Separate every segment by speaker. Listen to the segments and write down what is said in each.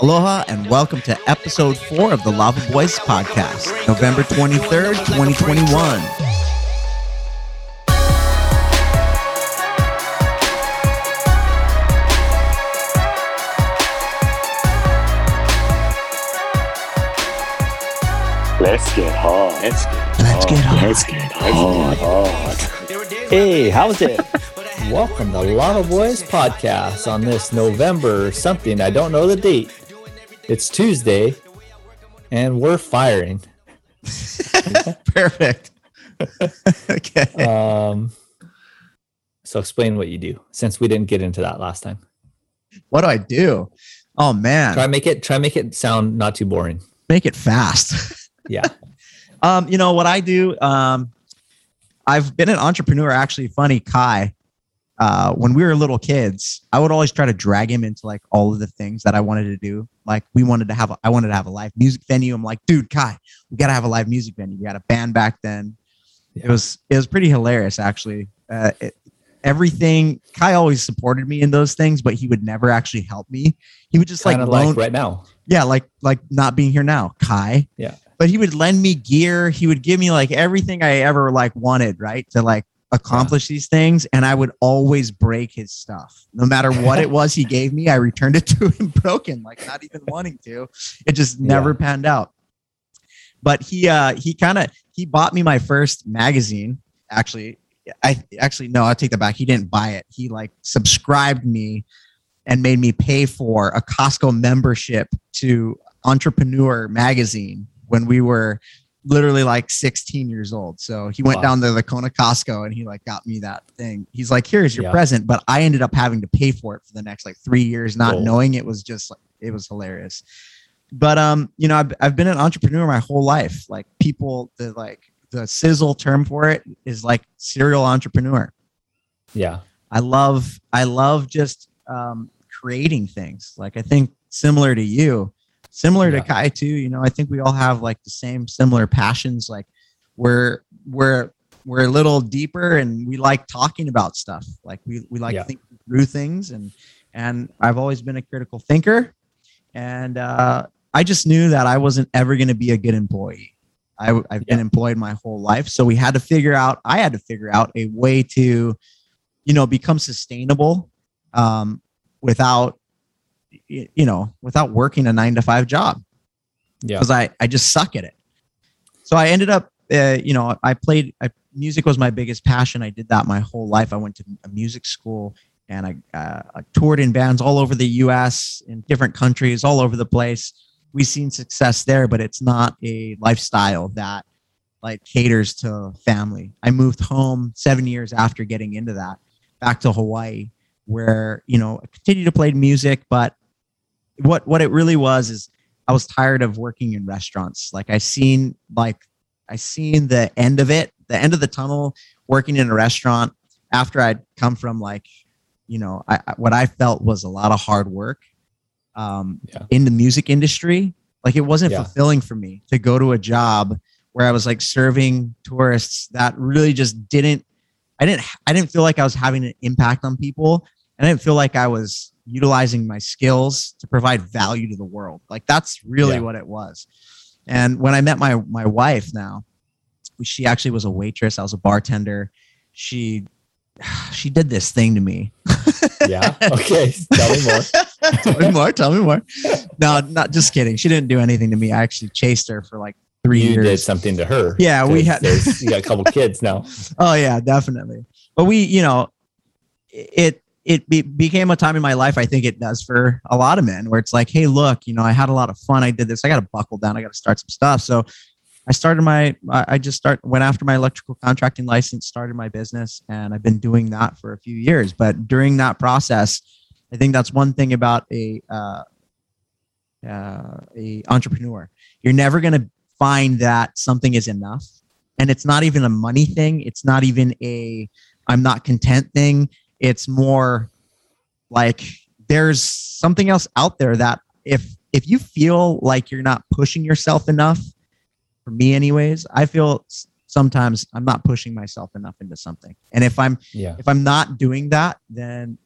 Speaker 1: Aloha and welcome to episode four of the Lava Boys podcast, November 23rd, 2021.
Speaker 2: Let's get hot. Let's get
Speaker 1: Let's get hot.
Speaker 2: Let's get hot.
Speaker 3: Hey, how's it? Welcome to Lava Boys podcast on this November something. I don't know the date. It's Tuesday, and we're firing.
Speaker 1: Perfect. okay.
Speaker 3: Um, so explain what you do, since we didn't get into that last time.
Speaker 1: What do I do? Oh man,
Speaker 3: Try make it try make it sound not too boring.
Speaker 1: make it fast.
Speaker 3: Yeah.
Speaker 1: um, you know what I do? Um, I've been an entrepreneur. Actually, funny, Kai. Uh, when we were little kids, I would always try to drag him into like all of the things that I wanted to do. Like we wanted to have, a, I wanted to have a live music venue. I'm like, dude, Kai, we gotta have a live music venue. We had a band back then. It was it was pretty hilarious actually. Uh, it, everything Kai always supported me in those things, but he would never actually help me. He would just like loan,
Speaker 3: like right now.
Speaker 1: yeah, like like not being here now, Kai.
Speaker 3: Yeah.
Speaker 1: But he would lend me gear. He would give me like everything I ever like wanted, right? To like accomplish these things. And I would always break his stuff. No matter what it was he gave me, I returned it to him broken, like not even wanting to. It just never panned out. But he uh he kind of he bought me my first magazine, actually. I actually no, I take that back. He didn't buy it. He like subscribed me and made me pay for a Costco membership to Entrepreneur magazine when we were literally like 16 years old. So he went
Speaker 3: Wow.
Speaker 1: down to the Kona Costco and he like got me that thing. He's like, here's your
Speaker 3: Yeah.
Speaker 1: present. But I ended up having to pay for it for the next like three years, not knowing it was just like, it was hilarious. But, um, you know, I've, I've been an entrepreneur my whole life. Like people, the like the sizzle term for it is like serial entrepreneur.
Speaker 3: Yeah.
Speaker 1: I love I love just um, creating things. Like I think similar to you, similar to Kai too. You know, I think we all have like the same similar passions. Like we're we're we're a little deeper and we like talking about stuff. Like we we like
Speaker 3: Yeah.
Speaker 1: thinking through things and and I've always been a critical thinker. And uh, I just knew that I wasn't ever going to be a good employee. I, I've been employed my whole life, so we had to figure out. I had to figure out a way to you know become sustainable um, without you know without working a nine to five job.
Speaker 3: Yeah.
Speaker 1: because I, I just suck at it. So i ended up uh, you know i played I, music was my biggest passion. I did that my whole life. I went to a music school and I, uh, I toured in bands all over the us in different countries all over the place. We've seen success there but it's not a lifestyle that like caters to family. I moved home seven years after getting into that back to hawaii where you know i continued to play music but what what it really was is i was tired of working in restaurants like i seen like i seen the end of it the end of the tunnel working in a restaurant after i'd come from like you know I, what i felt was a lot of hard work um,
Speaker 3: Yeah.
Speaker 1: in the music industry like it wasn't
Speaker 3: Yeah.
Speaker 1: fulfilling for me to go to a job where i was like serving tourists that really just didn't i didn't i didn't feel like i was having an impact on people and i didn't feel like i was utilizing my skills to provide value to the world like that's really
Speaker 3: Yeah.
Speaker 1: what it was and when i met my my wife now she actually was a waitress i was a bartender she she did this thing to me
Speaker 3: Yeah. Okay. Tell me more.
Speaker 1: tell me more tell me more no not just kidding she didn't do anything to me i actually chased her for like three
Speaker 3: You
Speaker 1: years
Speaker 3: did something to her.
Speaker 1: Yeah, we had-
Speaker 3: you got a couple kids now.
Speaker 1: Oh yeah, definitely. But we, you know, it it be, became a time in my life. I think it does for a lot of men, where it's like, hey, look, you know, I had a lot of fun. I did this. I got to buckle down. I got to start some stuff. So I started my. I just start went after my electrical contracting license, started my business, and I've been doing that for a few years. But during that process, I think that's one thing about a uh, uh, a entrepreneur. You're never going to find that something is enough and it's not even a money thing it's not even a i'm not content thing it's more like there's something else out there that if if you feel like you're not pushing yourself enough for me anyways i feel sometimes i'm not pushing myself enough into something and if i'm
Speaker 3: Yeah.
Speaker 1: if i'm not doing that then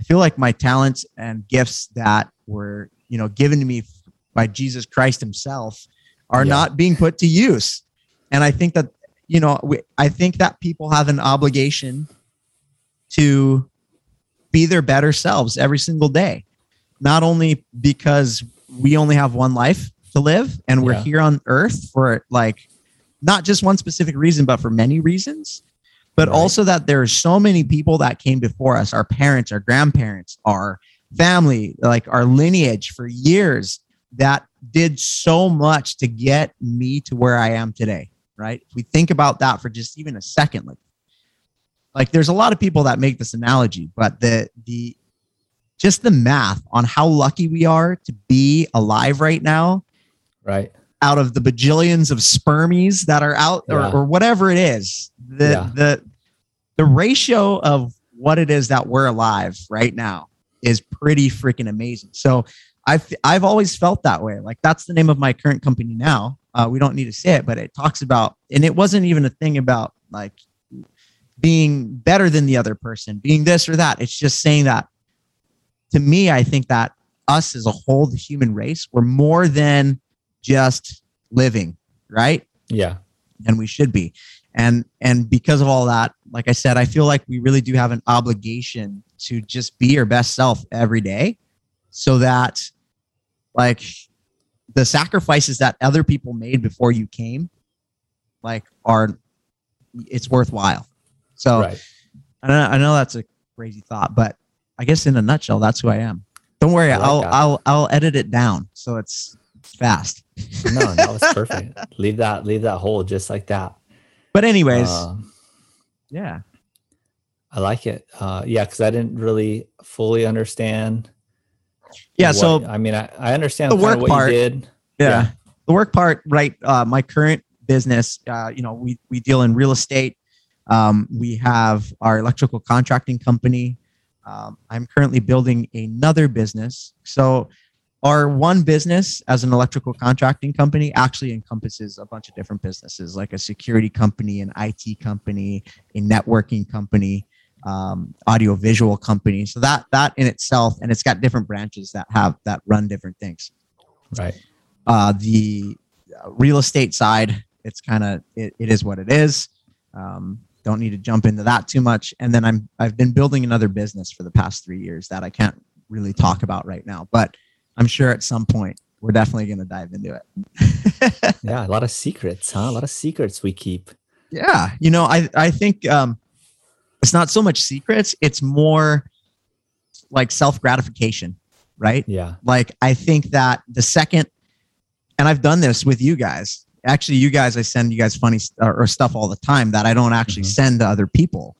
Speaker 1: I feel like my talents and gifts that were, you know, given to me by Jesus Christ himself are
Speaker 3: Yeah.
Speaker 1: not being put to use. And I think that, you know, we, I think that people have an obligation to be their better selves every single day. Not only because we only have one life to live and we're
Speaker 3: Yeah.
Speaker 1: here on earth for like not just one specific reason, but for many reasons. But
Speaker 3: Right.
Speaker 1: also that there are so many people that came before us, our parents, our grandparents, our family, like our lineage for years that did so much to get me to where I am today. Right. If we think about that for just even a second, like like there's a lot of people that make this analogy, but the the just the math on how lucky we are to be alive right now
Speaker 3: Right.
Speaker 1: out of the bajillions of spermies that are out
Speaker 3: Yeah.
Speaker 1: or, or whatever it is the
Speaker 3: Yeah.
Speaker 1: the the ratio of what it is that we're alive right now is pretty freaking amazing so i've i've always felt that way like that's the name of my current company now uh, we don't need to say it but it talks about and it wasn't even a thing about like being better than the other person being this or that. It's just saying that. To me i think that us as a whole the human race we're more than just living right?
Speaker 3: Yeah.
Speaker 1: and we should be. And and because of all that like i said i feel like we really do have an obligation to just be your best self every day so that like the sacrifices that other people made before you came like are it's worthwhile so
Speaker 3: Right.
Speaker 1: I know, I know that's a crazy thought but i guess in a nutshell that's who i am don't worry
Speaker 3: like
Speaker 1: i'll i'll i'll edit it down so it's fast
Speaker 3: No, that was perfect. leave that, leave that hole just like that.
Speaker 1: but anyways
Speaker 3: Um,
Speaker 1: yeah
Speaker 3: I like it. Uh, yeah, because I didn't really fully understand.
Speaker 1: yeah
Speaker 3: what-
Speaker 1: so
Speaker 3: I mean, I, I understand
Speaker 1: The work
Speaker 3: what
Speaker 1: part-
Speaker 3: you did.
Speaker 1: yeah.
Speaker 3: Yeah.
Speaker 1: the work part right uh, my current business uh, you know we we deal in real estate um, we have our electrical contracting company. Um, i'm currently building another business. So our one business as an electrical contracting company actually encompasses a bunch of different businesses like a security company an it company a networking company um, audio visual company. So that that in itself and it's got different branches that have that run different things.
Speaker 3: Right.
Speaker 1: uh, the real estate side it's kind of it, it is what it is. Um, don't need to jump into that too much and then i'm i've been building another business for the past three years that i can't really talk about right now but i'm sure at some point we're definitely going to dive into it
Speaker 3: Yeah, a lot of secrets, huh? A lot of secrets we keep.
Speaker 1: yeah you know i i think um it's not so much secrets it's more like self gratification right
Speaker 3: Yeah.
Speaker 1: like i think that the second and i've done this with you guys actually you guys i send you guys funny st- or, or stuff all the time that i don't actually
Speaker 3: Mhm.
Speaker 1: send to other people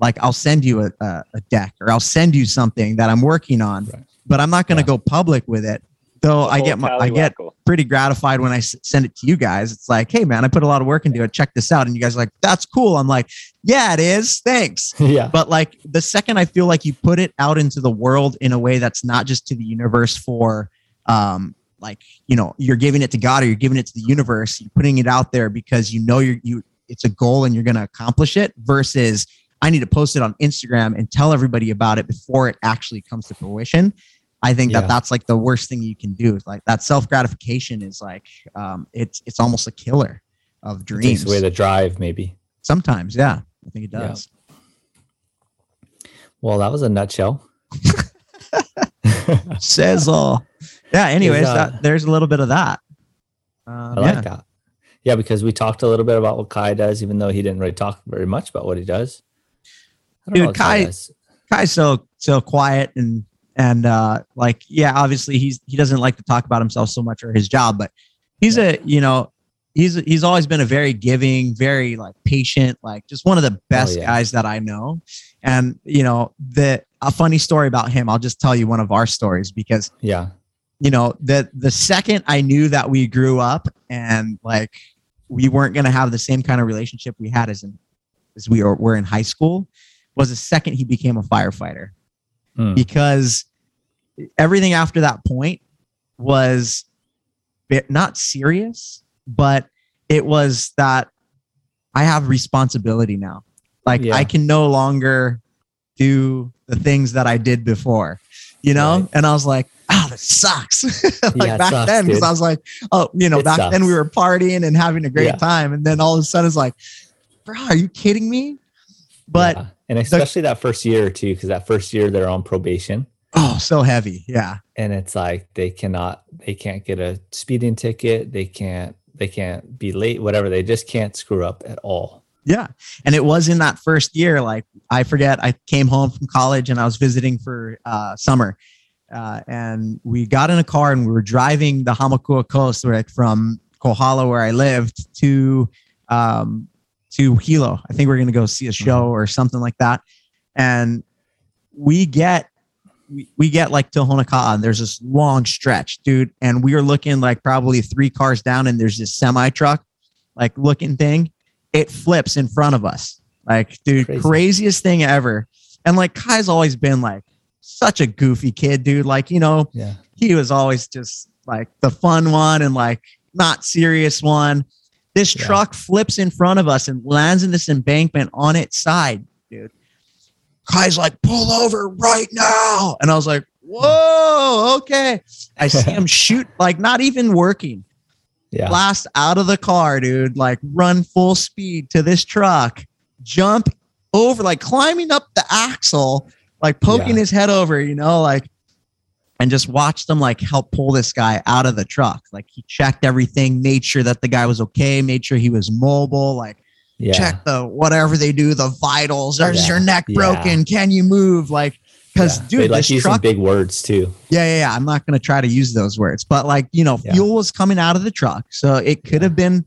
Speaker 1: like i'll send you a, a, a deck or i'll send you something that i'm working on
Speaker 3: Right.
Speaker 1: but i'm not going to
Speaker 3: Yeah.
Speaker 1: go public with it though i get my, i get pretty gratified when I s- send it to you guys. It's like, hey man, I put a lot of work into it. Check this out, and you guys are like, that's cool. I'm like, yeah, it is. Thanks.
Speaker 3: yeah.
Speaker 1: But like the second I feel like you put it out into the world in a way that's not just to the universe for, um, like you know, you're giving it to God or you're giving it to the universe. You're putting it out there because you know you're you. It's a goal and you're going to accomplish it. Versus, I need to post it on Instagram and tell everybody about it before it actually comes to fruition. I think
Speaker 3: Yeah.
Speaker 1: that that's like the worst thing you can do. It's like that self gratification is like um, it's it's almost a killer of
Speaker 3: It
Speaker 1: dreams.
Speaker 3: takes away the drive, maybe.
Speaker 1: Sometimes, yeah, I think it
Speaker 3: Yeah.
Speaker 1: does.
Speaker 3: Well, that was a nutshell.
Speaker 1: Says all. Yeah. Anyways,
Speaker 3: uh,
Speaker 1: that there's a little bit of that. Um,
Speaker 3: I
Speaker 1: yeah.
Speaker 3: like that. Yeah, because we talked a little bit about what Kai does, even though he didn't really talk very much about what he does.
Speaker 1: Dude,
Speaker 3: what
Speaker 1: Kai- Kai's so so quiet and and uh like yeah, obviously he's he doesn't like to talk about himself so much or his job, but he's a you know he's he's always been a very giving, very like patient, like just one of the best
Speaker 3: Oh, yeah.
Speaker 1: guys that I know. And you know the a funny story about him, I'll just tell you one of our stories because
Speaker 3: Yeah.
Speaker 1: You know the the second i knew that we grew up and like we weren't going to have the same kind of relationship we had as in as we were, were in high school was the second he became a firefighter
Speaker 3: Hmm.
Speaker 1: because everything after that point was not serious but it was that i have responsibility now like
Speaker 3: Yeah.
Speaker 1: i can no longer do the things that I did before, you know?
Speaker 3: Right.
Speaker 1: And I was like, oh, this sucks. like
Speaker 3: Yeah,
Speaker 1: back
Speaker 3: sucks,
Speaker 1: then, because. I was like, oh, you know,
Speaker 3: It
Speaker 1: back then we were partying and having a great
Speaker 3: Yeah.
Speaker 1: time. And then all of a sudden it's like, bro, are you kidding me? But
Speaker 3: Yeah. and especially that first year or two, because that first year they're on probation.
Speaker 1: oh, so heavy. Yeah.
Speaker 3: and it's like they cannot they can't get a speeding ticket they can't they can't be late whatever they just can't screw up at all
Speaker 1: Yeah. And it was in that first year, like I forget, I came home from college and I was visiting for uh, summer. Uh, and we got in a car and we were driving the Hamakua coast right, from Kohala, where I lived, to um, to Hilo. I think we are going to go see a show or something like that. And we get we, we get like to Honoka'a and there's this long stretch, dude. And we are looking like probably three cars down and there's this semi truck, like looking thing. It flips in front of us. Like, dude,
Speaker 3: Crazy.
Speaker 1: craziest thing ever. And like Kai's always been like such a goofy kid, dude. Like, you know,
Speaker 3: yeah
Speaker 1: he was always just like the fun one and like not serious one. This
Speaker 3: Yeah.
Speaker 1: truck flips in front of us and lands in this embankment on its side, dude. Kai's like, pull over right now. And I was like, whoa, okay. I see him shoot, like not even working,
Speaker 3: yeah
Speaker 1: blast out of the car, dude, like run full speed to this truck, jump over, like climbing up the axle, like poking
Speaker 3: Yeah.
Speaker 1: his head over, you know, like, and just watch them like help pull this guy out of the truck. Like he checked everything, made sure that the guy was okay, made sure he was mobile, like
Speaker 3: yeah
Speaker 1: check the whatever they do, the vitals. Is
Speaker 3: Yeah.
Speaker 1: your neck
Speaker 3: Yeah.
Speaker 1: broken? Can you move? Like, because
Speaker 3: yeah.
Speaker 1: dude,
Speaker 3: they like
Speaker 1: this
Speaker 3: using
Speaker 1: truck
Speaker 3: big words too
Speaker 1: yeah, yeah, yeah. I'm not going to try to use those words, but like, you know,
Speaker 3: Yeah.
Speaker 1: fuel was coming out of the truck. So it could
Speaker 3: Yeah.
Speaker 1: have been,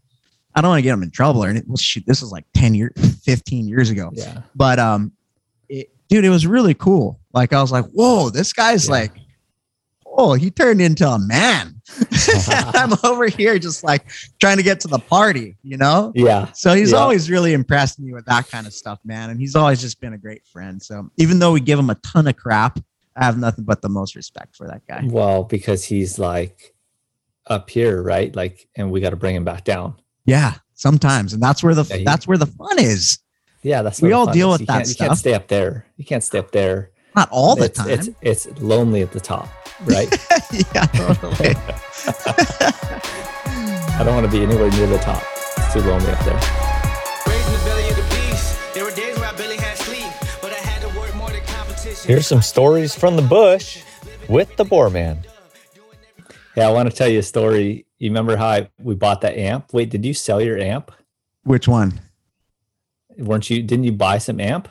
Speaker 1: I don't want to get him in trouble or anything. Well, shoot, this was like 10 years, 15 years ago.
Speaker 3: yeah
Speaker 1: But, um, it, dude, it was really cool. Like, I was like, whoa, this guy's
Speaker 3: Yeah.
Speaker 1: like, oh, he turned into a man. I'm over here just like trying to get to the party, you know?
Speaker 3: yeah
Speaker 1: So he's
Speaker 3: Yeah.
Speaker 1: always really impressed me with that kind of stuff, man. And he's always just been a great friend. So even though we give him a ton of crap, I have nothing but the most respect for that guy.
Speaker 3: well because he's like up here right like and we got to bring him back down
Speaker 1: Yeah, sometimes, and that's where the
Speaker 3: Yeah, he-
Speaker 1: that's where the fun is.
Speaker 3: Yeah that's
Speaker 1: We all
Speaker 3: fun
Speaker 1: deal
Speaker 3: is.
Speaker 1: with
Speaker 3: you
Speaker 1: that
Speaker 3: can't, you can't stay up there you can't stay up there
Speaker 1: Not all the
Speaker 3: it's,
Speaker 1: time.
Speaker 3: it's it's lonely at the top right
Speaker 1: yeah, totally.
Speaker 3: i don't want to be anywhere near the top it's too lonely up there
Speaker 4: Raised in the belly of the beast. There were days where I barely had sleep, but I had to work more than competition.
Speaker 5: Here's some stories from the bush with the Boar Man.
Speaker 3: Yeah, I want to tell you a story. You remember how I, we bought that amp? Wait, did you sell your amp?
Speaker 1: Which one?
Speaker 3: Weren't you? Didn't you buy some amp?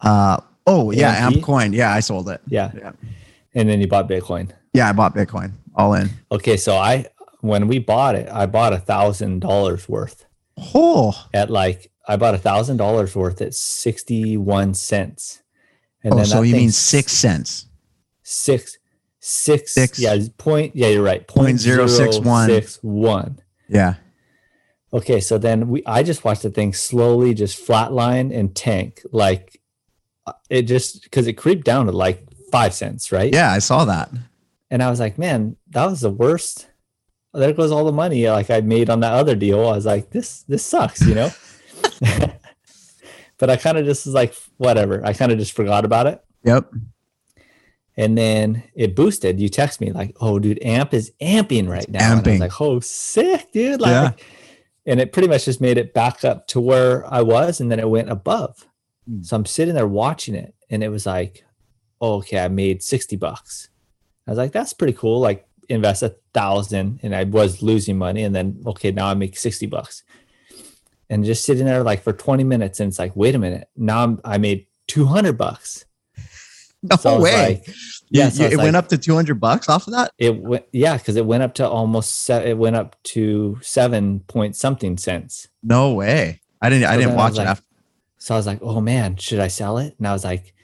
Speaker 1: Uh oh yeah,
Speaker 3: AMP?
Speaker 1: Amp Coin. Yeah, I sold it.
Speaker 3: Yeah.
Speaker 1: Yeah.
Speaker 3: And then you bought Bitcoin.
Speaker 1: Yeah, I bought Bitcoin all in.
Speaker 3: Okay, so I when we bought it, I bought a thousand dollars worth
Speaker 1: Oh,
Speaker 3: at like I bought a thousand dollars worth at sixty one cents. And
Speaker 1: oh so you mean six cents?
Speaker 3: six six
Speaker 1: Six.
Speaker 3: yeah point yeah you're right
Speaker 1: Point zero six one.
Speaker 3: six one.
Speaker 1: Yeah.
Speaker 3: Okay, so then we I just watched the thing slowly just flatline and tank like uh, it just because it creeped down to like five cents, right?
Speaker 1: Yeah, I saw that.
Speaker 3: And I was like, man, that was the worst. There goes all the money like I made on that other deal. I was like, this this sucks, you know. but I kind of just was like, whatever. I kind of just forgot about it.
Speaker 1: Yep.
Speaker 3: And then it boosted. You text me like, "Oh, dude, amp is amping right now."
Speaker 1: Amping.
Speaker 3: was like, "Oh, sick, dude!" Like,
Speaker 1: Yeah.
Speaker 3: And it pretty much just made it back up to where I was, and then it went above.
Speaker 1: Hmm.
Speaker 3: So I'm sitting there watching it, and it was like, oh, "Okay, I made sixty bucks." I was like, "That's pretty cool." Like, invest a thousand, and I was losing money, and then okay, now I make sixty bucks, and just sitting there like for twenty minutes, and it's like, wait a minute, now I'm, I made two hundred bucks.
Speaker 1: No
Speaker 3: So
Speaker 1: way.
Speaker 3: like- yeah, so
Speaker 1: it went up to 200 bucks off of that.
Speaker 3: It went, yeah, because it went up to almost se- it went up to seven point something cents.
Speaker 1: No way. I didn't. I didn't
Speaker 3: I
Speaker 1: watch
Speaker 3: was
Speaker 1: it
Speaker 3: like-
Speaker 1: after.
Speaker 3: So I was like, oh man, should I sell it? And I was like,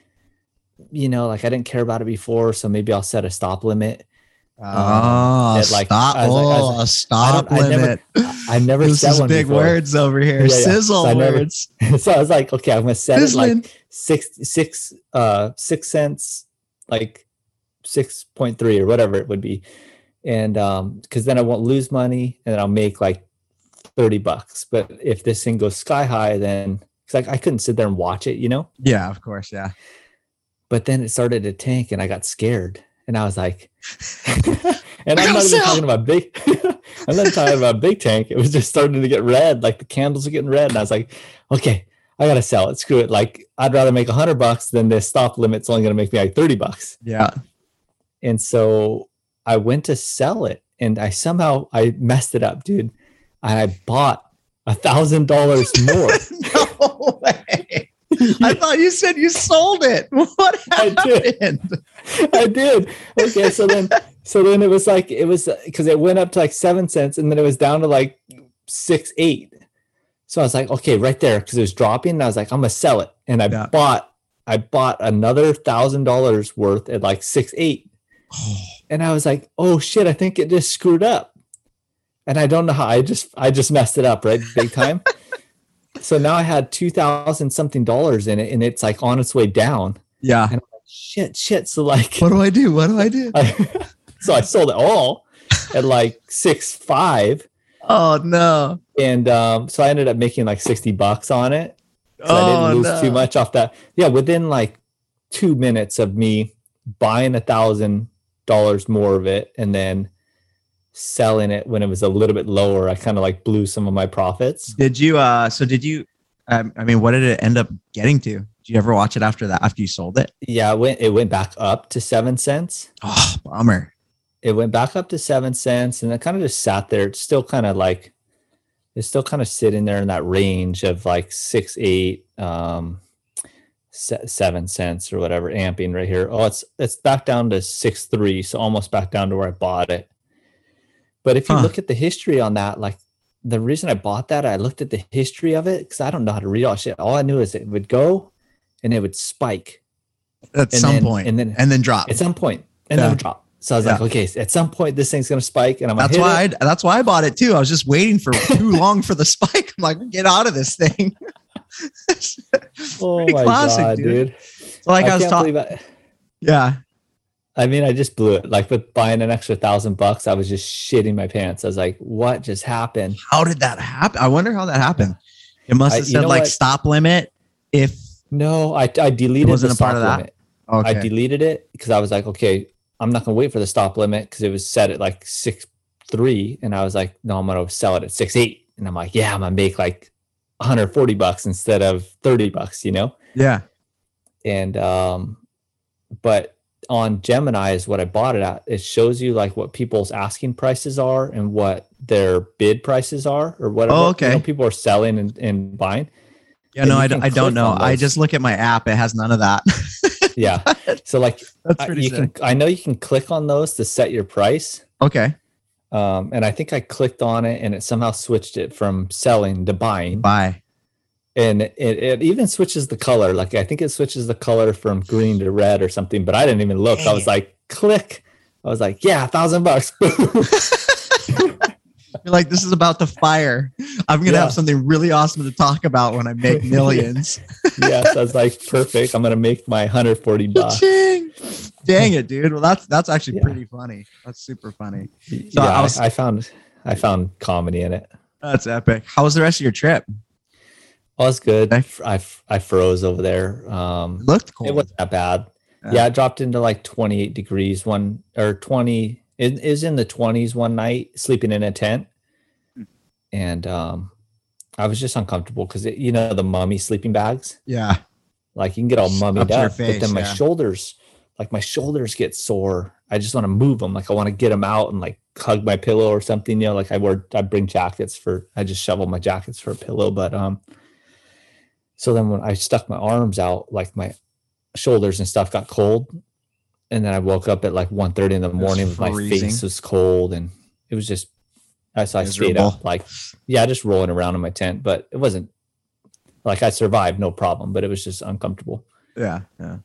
Speaker 3: you know, like I didn't care about it before, so maybe I'll set a stop limit.
Speaker 1: Oh,
Speaker 3: like,
Speaker 1: stop!
Speaker 3: I like- I
Speaker 1: oh,
Speaker 3: like,
Speaker 1: a stop
Speaker 3: I never-
Speaker 1: limit.
Speaker 3: I never
Speaker 1: this
Speaker 3: set
Speaker 1: is
Speaker 3: one
Speaker 1: big
Speaker 3: before.
Speaker 1: words over here.
Speaker 3: Yeah, yeah.
Speaker 1: Sizzle
Speaker 3: So I never-
Speaker 1: words.
Speaker 3: so I was like, okay, I'm gonna set it like six six uh six cents, like six point three or whatever it would be, and um because then I won't lose money and then I'll make like thirty bucks. But if this thing goes sky high, then because like I couldn't sit there and watch it, you know.
Speaker 1: yeah, of course. Yeah.
Speaker 3: but then it started to tank and I got scared and I was like, and I'm not even talking about big, I'm not talking about big tank. It was just starting to get red, like the candles are getting red. And I was like, okay, I gotta sell it. Screw it. Like I'd rather make a hundred bucks than this stop limit's only gonna make me like 30 bucks.
Speaker 1: Yeah.
Speaker 3: And so I went to sell it and I somehow I messed it up, dude. And I bought a thousand dollars more.
Speaker 1: no way. I thought you said you sold it. What
Speaker 3: I did.
Speaker 1: happened?
Speaker 3: I did. Okay, so then so then it was like it was because it went up to like seven cents and then it was down to like six eight. So I was like, okay, right there because it was dropping. And I was like, I'm gonna sell it, and I
Speaker 1: Yeah.
Speaker 3: bought I bought another thousand dollars worth at like six eight, oh. and I was like, oh shit, I think it just screwed up, and I don't know how. I just I just messed it up right big time. so now I had two thousand something dollars in it, and it's like on its way down.
Speaker 1: Yeah.
Speaker 3: Shit, shit. So like.
Speaker 1: What do I do? What do I do?
Speaker 3: I, so I sold it all at like six five,
Speaker 1: Oh no.
Speaker 3: and um, so I ended up making like sixty bucks on it. So I
Speaker 1: Oh
Speaker 3: didn't lose
Speaker 1: no.
Speaker 3: too much off that. Yeah, within like two minutes of me buying a thousand dollars more of it and then selling it when it was a little bit lower, I kind of like blew some of my profits.
Speaker 1: Did you uh so did you um, I mean what did it end up getting to? Did you ever watch it after that after you sold it?
Speaker 3: Yeah, it went it went back up to seven cents.
Speaker 1: Oh, bummer.
Speaker 3: It went back up to seven cents and it kind of just sat there. It's still kind of like it's still kind of sitting there in that range of like six, eight, um, se- seven cents or whatever, amping right here. Oh, it's it's back down to six three, so almost back down to where I bought it. But if you
Speaker 1: Huh.
Speaker 3: look at the history on that, like the reason I bought that, I looked at the history of it because I don't know how to read all shit. All I knew is it would go and it would spike
Speaker 1: At some
Speaker 3: then- and then-
Speaker 1: and then drop.
Speaker 3: at some point and
Speaker 1: Yeah.
Speaker 3: then drop. So I was like, okay, at some point this thing's gonna spike, and I'm
Speaker 1: That's why
Speaker 3: it.
Speaker 1: I, that's why I bought it too. I was just waiting for too long for the spike. I'm like, get out of this thing.
Speaker 3: Oh my
Speaker 1: classic,
Speaker 3: god,
Speaker 1: dude.
Speaker 3: dude!
Speaker 1: So like I, was talking.
Speaker 3: I,
Speaker 1: Yeah.
Speaker 3: I mean, I just blew it. Like with buying an extra thousand bucks, I was just shitting my pants. I was like, "What just happened?"
Speaker 1: How did that happen? I wonder how that happened. It must have
Speaker 3: you
Speaker 1: said like
Speaker 3: what?
Speaker 1: stop limit if
Speaker 3: No, I I deleted
Speaker 1: wasn't
Speaker 3: the
Speaker 1: a part of that?
Speaker 3: limit.
Speaker 1: okay.
Speaker 3: I deleted it because I was like, okay, I'm not gonna wait for the stop limit because it was set at like six three, and I was like, no, I'm gonna sell it at six eight, and I'm like, yeah, I'm gonna make like 140 bucks instead of 30 bucks, you know.
Speaker 1: yeah.
Speaker 3: and um but on gemini is what i bought it at it shows you like what people's asking prices are and what their bid prices are or whatever
Speaker 1: Oh,
Speaker 3: you
Speaker 1: okay.
Speaker 3: know, people are selling and, and buying
Speaker 1: Yeah,
Speaker 3: And
Speaker 1: no,
Speaker 3: you
Speaker 1: I, d- I don't know. I just look at my app. It has none of that.
Speaker 3: yeah so like
Speaker 1: That's
Speaker 3: I- you
Speaker 1: sick.
Speaker 3: can i know you can click on those to set your price
Speaker 1: Okay.
Speaker 3: um and i think i clicked on it and it somehow switched it from selling to buying
Speaker 1: Bye.
Speaker 3: and it, it even switches the color like i think it switches the color from green to red or something but i didn't even look i was
Speaker 1: it.
Speaker 3: like click i was like yeah a thousand bucks
Speaker 1: You're like, this is about to fire. I'm gonna
Speaker 3: Yeah.
Speaker 1: have something really awesome to talk about when I make millions.
Speaker 3: yes i was like perfect i'm gonna make my 140 bucks.
Speaker 1: Dang it, dude. Well, that's that's actually
Speaker 3: Yeah.
Speaker 1: pretty funny. That's super funny.
Speaker 3: yeah
Speaker 1: I
Speaker 3: I,
Speaker 1: was-
Speaker 3: I found i found comedy in it
Speaker 1: That's epic. How was the rest of your trip?
Speaker 3: oh it's good
Speaker 1: Okay.
Speaker 3: i i froze over there um
Speaker 1: It looked cool.
Speaker 3: it wasn't that bad
Speaker 1: Yeah.
Speaker 3: yeah. it dropped into like 28 degrees one or 20 it is in the 20s one night sleeping in a tent. And um i was just uncomfortable because you know the mummy sleeping bags
Speaker 1: yeah.
Speaker 3: like you can get all mummied
Speaker 1: Up your
Speaker 3: but then my
Speaker 1: yeah.
Speaker 3: shoulders like my shoulders get sore i just want to move them like i want to get them out and like hug my pillow or something you know like i wear i bring jackets for i just shovel my jackets for a pillow but um so then when i stuck my arms out like my shoulders and stuff got cold and then i woke up at like 1.30 in the morning with my face was cold and it was just so I stayed
Speaker 1: Miserable.
Speaker 3: up like yeah just rolling around in my tent but it wasn't like i survived no problem but it was just uncomfortable
Speaker 1: Yeah. Yeah.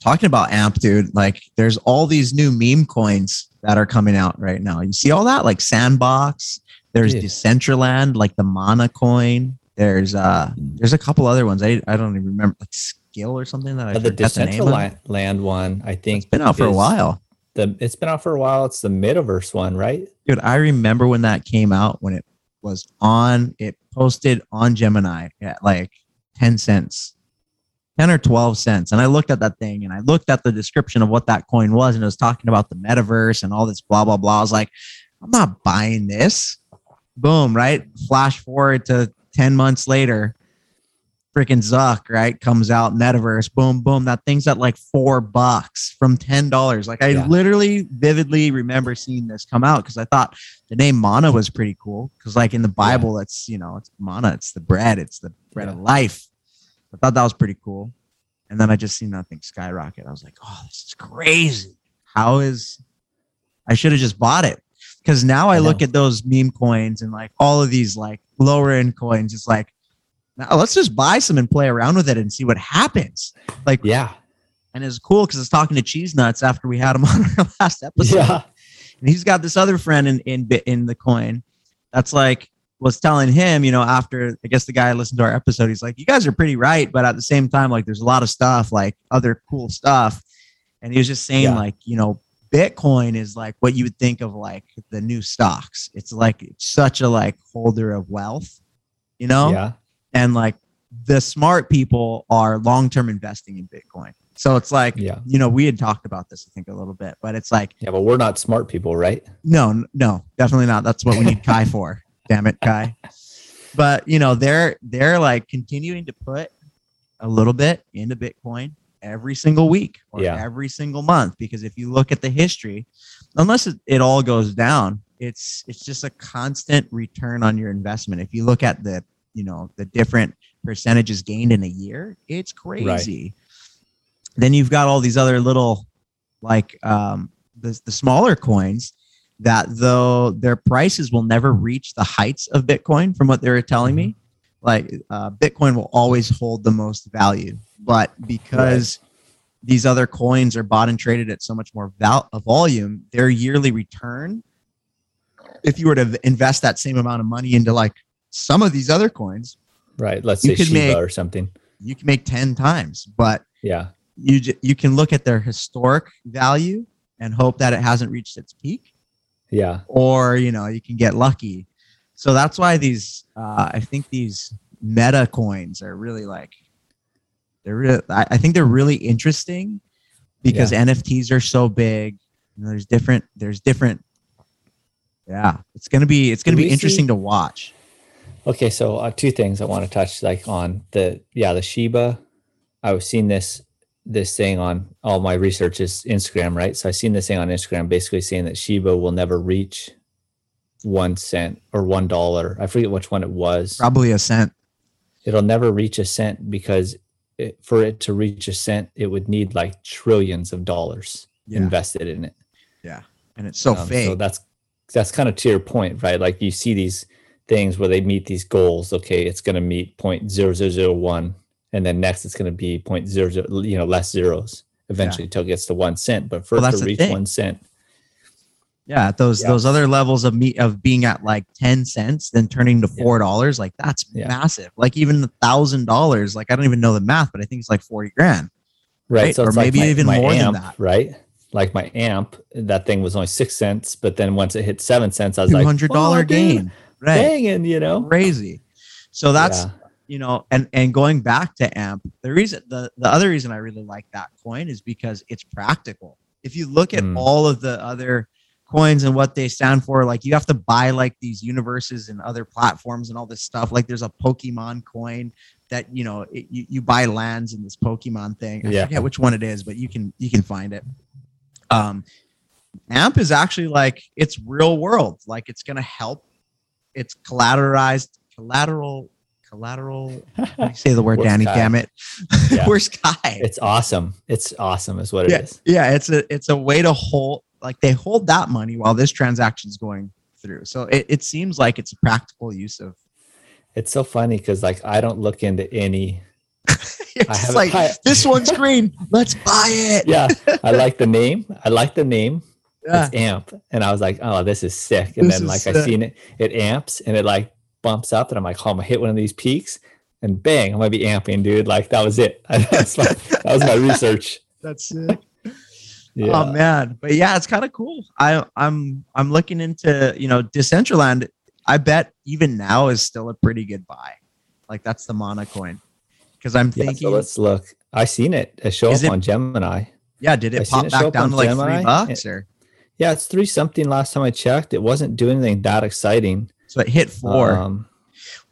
Speaker 1: Talking about AMP, dude, like there's all these new meme coins that are coming out right now. You see all that? Like Sandbox, there's
Speaker 3: Yeah.
Speaker 1: Decentraland, like the Mana coin. There's uh there's a couple other ones. I, I don't even remember like skill or something that I
Speaker 3: Uh, the
Speaker 1: forget the.
Speaker 3: Land one, I think,
Speaker 1: It's been out for a while.
Speaker 3: The it's been out for a while. It's the Metaverse one, right?
Speaker 1: Dude, I remember when that came out when it was on it posted on Gemini at like 10 cents. 10 or 12 cents. And I looked at that thing and I looked at the description of what that coin was and it was talking about the metaverse and all this blah, blah, blah. I was like, I'm not buying this. Boom, right? Flash forward to 10 months later. Freaking Zuck, right? Comes out metaverse. Boom, boom. That thing's at like four bucks from ten dollars. Like I
Speaker 3: Yeah.
Speaker 1: literally vividly remember seeing this come out because I thought the name Mana was pretty cool. Because like in the Bible, it's you know, it's Mana, it's the bread, it's the bread of life. I thought that was pretty cool. And then I just seen that thing skyrocket. I was like, oh, this is crazy. How is I should have just bought it. Because now I,
Speaker 3: I
Speaker 1: look at those meme coins and like all of these like lower end coins. It's like, now let's just buy some and play around with it and see what happens. Like,
Speaker 3: Yeah.
Speaker 1: and it's cool because it's talking to Cheese Nuts after we had him on our last episode
Speaker 3: Yeah.
Speaker 1: and he's got this other friend in in in the coin that's like was telling him you know after i guess the guy listened to our episode he's like you guys are pretty right but at the same time like there's a lot of stuff like other cool stuff and he was just saying
Speaker 3: Yeah.
Speaker 1: like you know bitcoin is like what you would think of like the new stocks it's like it's such a like holder of wealth you know
Speaker 3: Yeah.
Speaker 1: And like the smart people are long-term investing in bitcoin so it's like
Speaker 3: Yeah.
Speaker 1: you know we had talked about this i think a little bit but it's like
Speaker 3: Yeah. But we're not smart people, right?
Speaker 1: no, no, definitely not. That's what we need Kai for. Damn it, Kai. But you know, they're they're like continuing to put a little bit into Bitcoin every single week or
Speaker 3: Yeah.
Speaker 1: every single month because if you look at the history, unless it, it all goes down, it's it's just a constant return on your investment. If you look at the you know the different percentages gained in a year, it's crazy. Then you've got all these other little like um the, the smaller coins that though their prices will never reach the heights of Bitcoin from what they were telling me, like uh, Bitcoin will always hold the most value. But because these other coins are bought and traded at so much more val- volume, their yearly return, if you were to invest that same amount of money into like some of these other coins,
Speaker 3: Right. Let's say Shiba
Speaker 1: make-
Speaker 3: or something.
Speaker 1: you can make 10 times. But
Speaker 3: Yeah.
Speaker 1: you j- you can look at their historic value and hope that it hasn't reached its peak
Speaker 3: Yeah.
Speaker 1: or you know you can get lucky so that's why these uh, i think these meta coins are really like they're really I, I think they're really interesting because nfts are so big and there's different there's different yeah it's gonna be it's gonna
Speaker 3: Do
Speaker 1: be interesting
Speaker 3: see-
Speaker 1: to watch
Speaker 3: Okay, so uh, two things I want to touch, like on the yeah the Shiba. I was seeing this this thing on all my research is Instagram, right? So I seen this thing on Instagram, basically saying that Shiba will never reach one cent or one dollar. I forget which one it was.
Speaker 1: probably a cent
Speaker 3: It'll never reach a cent because it, for it to reach a cent, it would need like trillions of dollars
Speaker 1: Yeah.
Speaker 3: invested in it.
Speaker 1: Yeah, and it's so
Speaker 3: Um,
Speaker 1: fake
Speaker 3: So that's that's kind of to your point, right? Like you see these things where they meet these goals. Okay, it's going to meet point zero zero zero one, and then next it's going to be point zero zero, you know, less zeros eventually until it gets to one cent. But for
Speaker 1: Well,
Speaker 3: to reach one cent,
Speaker 1: yeah those
Speaker 3: Yeah.
Speaker 1: those other levels of me of being at like 10 cents then turning to four dollars like that's
Speaker 3: Yeah.
Speaker 1: massive like even a thousand dollars like i don't even know the math but i think it's like 40 grand
Speaker 3: right?
Speaker 1: Right,
Speaker 3: So
Speaker 1: or
Speaker 3: it's like
Speaker 1: maybe
Speaker 3: my-
Speaker 1: even
Speaker 3: my
Speaker 1: more than that.
Speaker 3: right? Like my amp, that thing was only six cents, but then once it hit seven cents, I was like,
Speaker 1: $200
Speaker 3: "Oh,
Speaker 1: gain right
Speaker 3: banging, you know?
Speaker 1: crazy so that's
Speaker 3: Yeah.
Speaker 1: you know and and going back to amp the reason the the other reason i really like that coin is because it's practical if you look at
Speaker 3: Mm.
Speaker 1: all of the other coins and what they stand for like you have to buy like these universes and other platforms and all this stuff like there's a pokemon coin that you know it, you, you buy lands in this pokemon thing i
Speaker 3: Yeah.
Speaker 1: forget which one it is but you can you can find it um amp is actually like it's real world like it's going to help it's collateralized collateral collateral how do you say the word
Speaker 3: Where's
Speaker 1: danny
Speaker 3: Kai?
Speaker 1: damn it
Speaker 3: Yeah.
Speaker 1: where's kai
Speaker 3: It's awesome. It's awesome, is what it
Speaker 1: yeah,
Speaker 3: is.
Speaker 1: yeah it's a it's a way to hold like they hold that money while this transaction is going through so it, it seems like it's a practical use of
Speaker 3: It's so funny because like I don't look into any
Speaker 1: it's like
Speaker 3: I-
Speaker 1: this one's green let's buy it
Speaker 3: yeah, I like the name. I like the name.
Speaker 1: Yeah.
Speaker 3: It's amp, and I was like, "Oh, this is sick." And
Speaker 1: This
Speaker 3: then like I seen it, it amps, and it like bumps up, and I'm like, "Oh, I'm gonna hit one of these peaks," and bang, I'm gonna be amping, dude. Like that was it. That's my, that was my research.
Speaker 1: that's it
Speaker 3: Yeah,
Speaker 1: Oh man, but yeah, it's kind of cool. I I'm I'm looking into you know Decentraland. I bet even now is still a pretty good buy. Like that's the Mana coin because I'm
Speaker 3: yeah.
Speaker 1: thinking
Speaker 3: So let's look. I seen it. It show up
Speaker 1: it-
Speaker 3: on Gemini.
Speaker 1: Yeah, did
Speaker 3: I
Speaker 1: it
Speaker 3: seen
Speaker 1: pop
Speaker 3: it
Speaker 1: back
Speaker 3: up
Speaker 1: down to like
Speaker 3: Gemini.
Speaker 1: three bucks or
Speaker 3: Yeah, it's three something last time I checked. It wasn't doing anything that exciting.
Speaker 1: so it hit four?
Speaker 3: Um,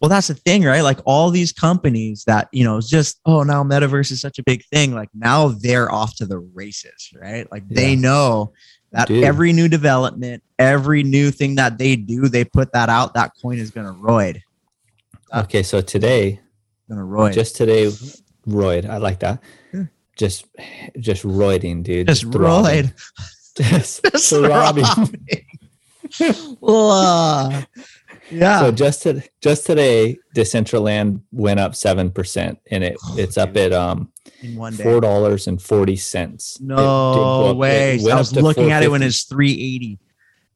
Speaker 1: well, that's the thing, right? Like all these companies that, you know, it's just, oh, now metaverse is such a big thing. Like now they're off to the races, right? Like they
Speaker 3: Yeah.
Speaker 1: know that
Speaker 3: Dude.
Speaker 1: every new development, every new thing that they do, they put that out, that coin is going to roid.
Speaker 3: okay, so today,
Speaker 1: to roid.
Speaker 3: just today, roid. I like that.
Speaker 1: Yeah.
Speaker 3: Just, just roiding, dude.
Speaker 1: just
Speaker 3: throbbing.
Speaker 1: roid.
Speaker 3: Just
Speaker 1: Just
Speaker 3: throbbing.
Speaker 1: throbbing. Whoa. yeah.
Speaker 3: So just to, just today, Decentraland went up seven percent, and it it's up at um
Speaker 1: in one day.
Speaker 3: four dollars and forty cents.
Speaker 1: No way. I was looking at it when it's 380.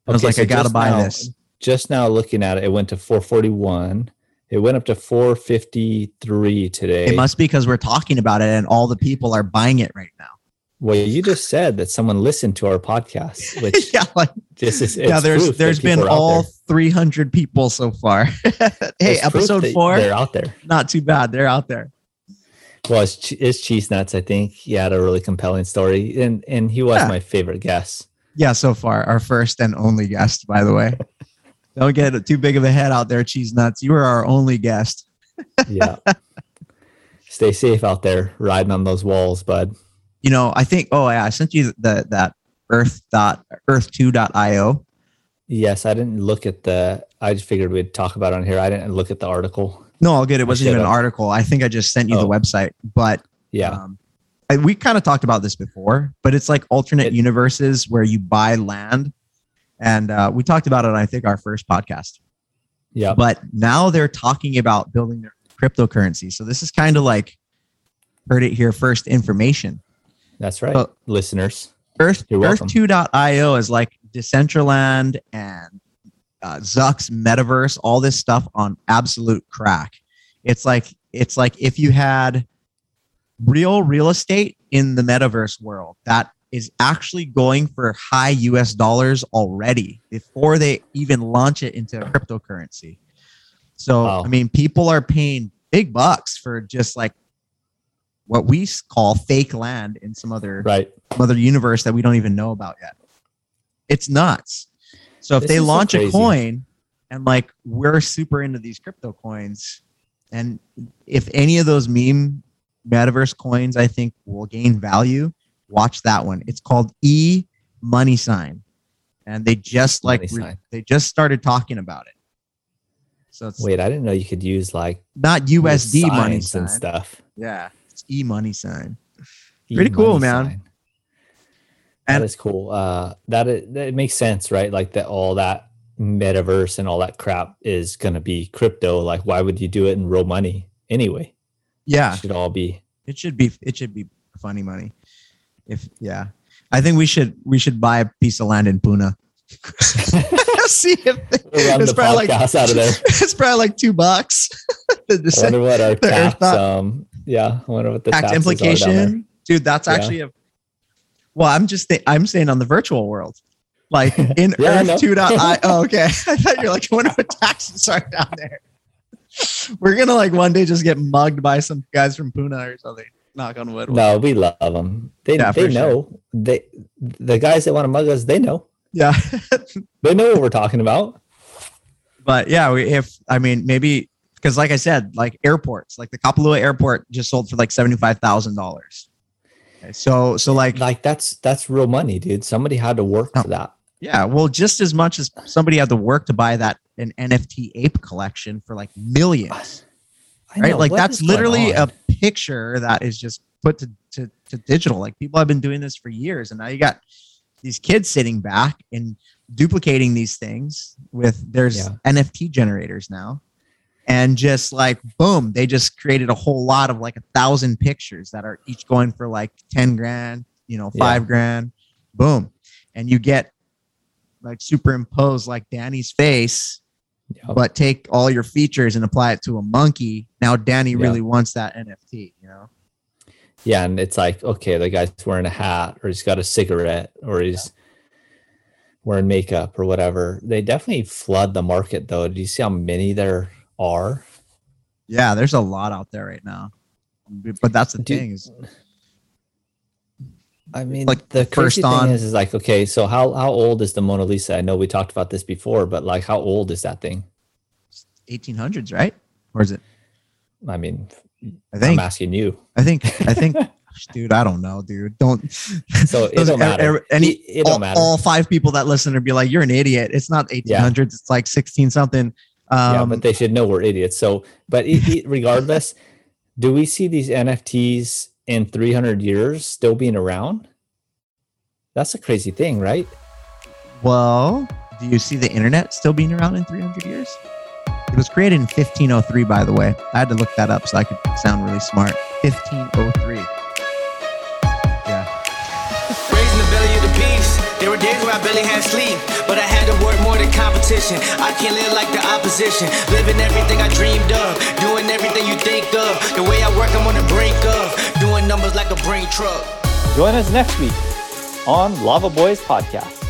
Speaker 1: I was like, I gotta buy this.
Speaker 3: Just now looking at it, it went to four forty one. It went up to four fifty three today.
Speaker 1: It must be because we're talking about it and all the people are buying it right now.
Speaker 3: Well, you just said that someone listened to our podcast, which
Speaker 1: yeah, like,
Speaker 3: just is
Speaker 1: yeah. There's there's been
Speaker 3: people are out
Speaker 1: all
Speaker 3: there.
Speaker 1: 300 people so far. hey,
Speaker 3: proof
Speaker 1: episode four,
Speaker 3: They're out there.
Speaker 1: not too bad. They're out there.
Speaker 3: Well, it's, it's cheese nuts. I think he had a really compelling story, and and he was
Speaker 1: Yeah.
Speaker 3: my favorite guest.
Speaker 1: Yeah, so far our first and only guest, by the way. Don't get too big of a head out there, cheese nuts. You are our only guest.
Speaker 3: Yeah. Stay safe out there riding on those walls, bud.
Speaker 1: You know, I think. Oh yeah, I sent you the that Earth dot Earth2.io.
Speaker 3: Yes, I didn't look at the. I just figured we'd talk about it on here. I didn't look at the article.
Speaker 1: No, all good. It wasn't even an article. I think I just sent you the
Speaker 3: Oh.
Speaker 1: website, but
Speaker 3: Yeah,
Speaker 1: Um, I, we kind of talked about this before, but it's like alternate
Speaker 3: It-
Speaker 1: universes where you buy land, and uh, we talked about it. on, I think our first podcast,
Speaker 3: yeah.
Speaker 1: but now they're talking about building their cryptocurrency. So this is kind of like heard it here first. Information.
Speaker 3: That's right,
Speaker 1: Uh,
Speaker 3: listeners.
Speaker 1: Earth
Speaker 3: You're welcome.
Speaker 1: Earth2.io is like Decentraland and uh, Zuck's metaverse, all this stuff on absolute crack. It's like it's like if you had real real estate in the metaverse world that is actually going for high US dollars already before they even launch it into cryptocurrency. So
Speaker 3: Wow.
Speaker 1: I mean, people are paying big bucks for just like what we call fake land in some other
Speaker 3: Right.
Speaker 1: some other universe that we don't even know about yet. It's nuts. So if
Speaker 3: This
Speaker 1: they
Speaker 3: is so
Speaker 1: launch a coin and like we're super into these crypto coins, and if any of those meme metaverse coins I think will gain value, watch that one. It's called E Money Sign. And they just like re- they just started talking about it. So it's
Speaker 3: Wait, I didn't know you could use like
Speaker 1: not USD money sign.
Speaker 3: and stuff.
Speaker 1: Yeah, E Money Sign. Pretty cool, man.
Speaker 3: sign. That
Speaker 1: And-
Speaker 3: is cool. Uh, that it, that makes sense, right? Like that, all that metaverse and all that crap is going to be crypto. Like, why would you do it in real money anyway?
Speaker 1: Yeah.
Speaker 3: It should all be.
Speaker 1: It should be it should be funny money. If yeah. I think we should we should buy a piece of land in Puna. See if
Speaker 3: We'll
Speaker 1: it's
Speaker 3: the
Speaker 1: probably like
Speaker 3: podcast out of there.
Speaker 1: it's probably like two bucks. the, the
Speaker 3: I wonder what our
Speaker 1: the
Speaker 3: tax. Um, yeah, I wonder what the
Speaker 1: tax
Speaker 3: taxes are down there.
Speaker 1: implication, dude. That's
Speaker 3: Yeah.
Speaker 1: actually a. Well, I'm just th- I'm saying on the virtual world, like in
Speaker 3: Yeah,
Speaker 1: Earth two dot I. Oh, okay. I thought you're like, I wonder what taxes are down there. We're gonna like one day just get mugged by some guys from Puna or something. Knock on wood.
Speaker 3: No, we love them. They
Speaker 1: Yeah,
Speaker 3: they
Speaker 1: for sure.
Speaker 3: know. They the guys that want to mug us, they know.
Speaker 1: Yeah.
Speaker 3: They know what we're talking about.
Speaker 1: but yeah, we, if I mean maybe because like I said, like airports, like the Kapalua airport just sold for like seventy five thousand dollars. So so like
Speaker 3: Like that's that's real money, dude. Somebody had to work for that.
Speaker 1: yeah, well, just as much as somebody had to work to buy that an NFT ape collection for like millions, right? Like
Speaker 3: what
Speaker 1: that's literally a picture that is just put to, to to digital. Like people have been doing this for years, and now you got these kids sitting back and duplicating these things with there's
Speaker 3: Yeah.
Speaker 1: NFT generators now. And just like boom, they just created a whole lot of like a thousand pictures that are each going for like 10 grand, you know,
Speaker 3: Yeah.
Speaker 1: five grand, boom. And you get like superimpose like Danny's face,
Speaker 3: Yep.
Speaker 1: but take all your features and apply it to a monkey. Now Danny
Speaker 3: Yeah.
Speaker 1: really wants that NFT, you know?
Speaker 3: Yeah, and it's like, okay, the guy's wearing a hat or he's got a cigarette or he's wearing makeup or whatever. They definitely flood the market though. Do you see how many there are?
Speaker 1: Yeah, there's a lot out there right now. But that's the
Speaker 3: Do-
Speaker 1: thing is
Speaker 3: I mean,
Speaker 1: Like,
Speaker 3: the
Speaker 1: first
Speaker 3: crazy thing
Speaker 1: on-
Speaker 3: is, is like, okay, so how how old is the Mona Lisa? I know we talked about this before, but like, how old is that thing?
Speaker 1: 1800s, right? Or is it?
Speaker 3: I mean,
Speaker 1: I think.
Speaker 3: I'm asking you.
Speaker 1: I think. I think. dude, I don't know, dude. Don't.
Speaker 3: So it don't matter.
Speaker 1: er- Any,
Speaker 3: It- it don't
Speaker 1: all,
Speaker 3: matter.
Speaker 1: all five people that listen to be like, "You're an idiot." It's not 1800s. It's like 16 something. Um,
Speaker 3: yeah, but they should know we're idiots. So, but it, it- regardless, do we see these NFTs in 300 years still being around? That's a crazy thing, right?
Speaker 1: Well, do you see the internet still being around in 300 years? It was created in 1503, by the way. I had to look that up so I could sound really smart. 1503.
Speaker 4: I barely had sleep, but I had to work more than competition. I can't live like the opposition, living everything I dreamed of, doing everything you think of. The way I work, I'm on the brink of doing numbers like a brain truck.
Speaker 5: Join us next week on Lava Boys Podcast.